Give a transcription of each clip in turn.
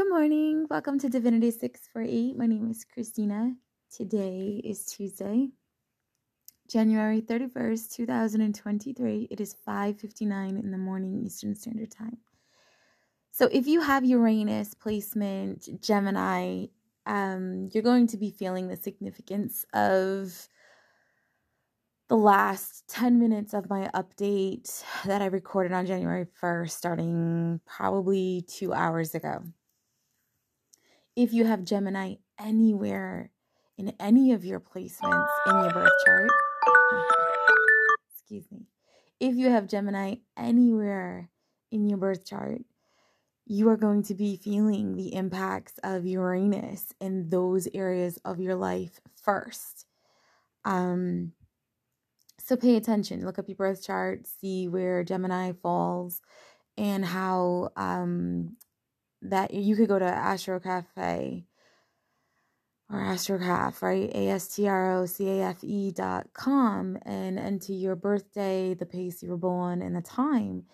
Good morning. Welcome to Divinity 648. My name is Christina. Today is Tuesday, January 31st, 2023. It is 5:59 in the morning Eastern Standard Time. So if you have Uranus placement, Gemini, um, you're going to be feeling the significance of the last 10 minutes of my update that I recorded on January 1st, starting probably two hours ago. If you have Gemini anywhere in any of your placements in your birth chart, excuse me, if you have Gemini anywhere in your birth chart, you are going to be feeling the impacts of Uranus in those areas of your life first. Um, so pay attention. Look up your birth chart, see where Gemini falls, and how um, that you could go to Astro Cafe or Astrograph, right? A S T R O C A F E dot com and enter your birthday, the place you were born, and the time.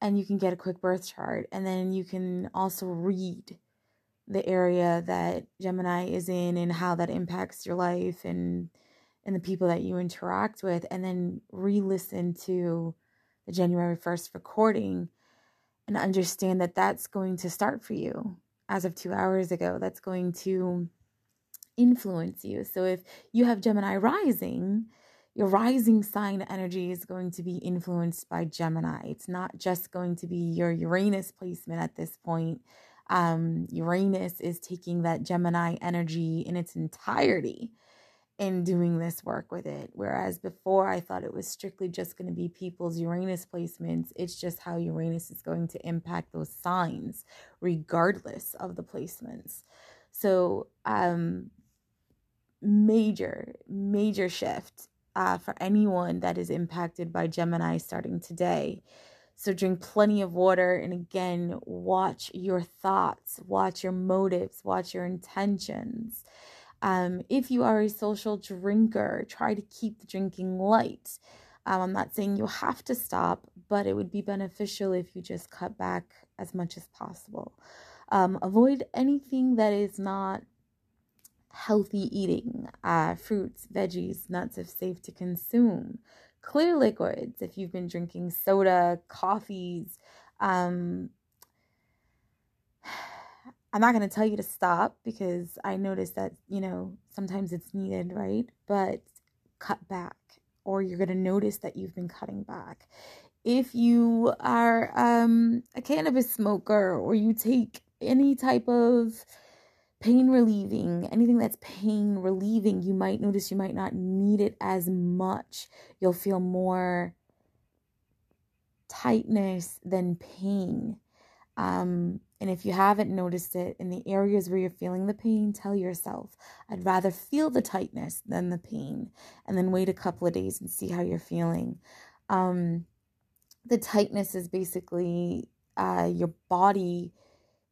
And you can get a quick birth chart. And then you can also read the area that Gemini is in and how that impacts your life and and the people that you interact with, and then re listen to the January 1st recording and understand that that's going to start for you as of two hours ago. That's going to influence you. So if you have Gemini rising, your rising sign energy is going to be influenced by Gemini. It's not just going to be your Uranus placement at this point. Um, Uranus is taking that Gemini energy in its entirety in doing this work with it. Whereas before I thought it was strictly just going to be people's Uranus placements, it's just how Uranus is going to impact those signs regardless of the placements. So, um, major, major shift uh, for anyone that is impacted by Gemini starting today. So, drink plenty of water and again, watch your thoughts, watch your motives, watch your intentions. Um, if you are a social drinker, try to keep the drinking light. Um, I'm not saying you have to stop, but it would be beneficial if you just cut back as much as possible. Um, avoid anything that is not healthy eating uh, fruits, veggies, nuts if safe to consume. Clear liquids if you've been drinking soda, coffees, um, I'm not going to tell you to stop because I notice that, you know, sometimes it's needed, right? But cut back or you're going to notice that you've been cutting back. If you are um, a cannabis smoker or you take any type of pain relieving, anything that's pain relieving, you might notice you might not need it as much. You'll feel more tightness than pain. Um, and if you haven't noticed it in the areas where you're feeling the pain, tell yourself, I'd rather feel the tightness than the pain. And then wait a couple of days and see how you're feeling. Um, the tightness is basically uh, your body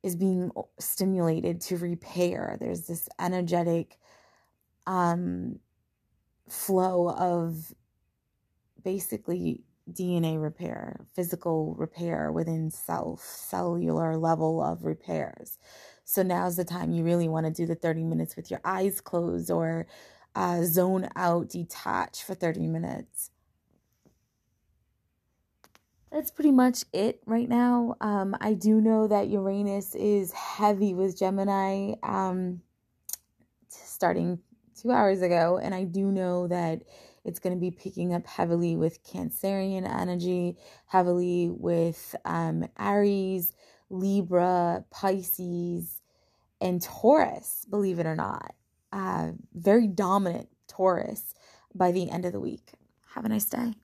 is being stimulated to repair. There's this energetic um, flow of basically DNA repair, physical repair within self, cellular level of repairs. So now's the time you really want to do the 30 minutes with your eyes closed or uh, zone out, detach for 30 minutes. That's pretty much it right now. Um, I do know that Uranus is heavy with Gemini um, starting two hours ago, and I do know that it's going to be picking up heavily with Cancerian energy, heavily with um, Aries, Libra, Pisces, and Taurus, believe it or not. Uh, very dominant Taurus by the end of the week. Have a nice day.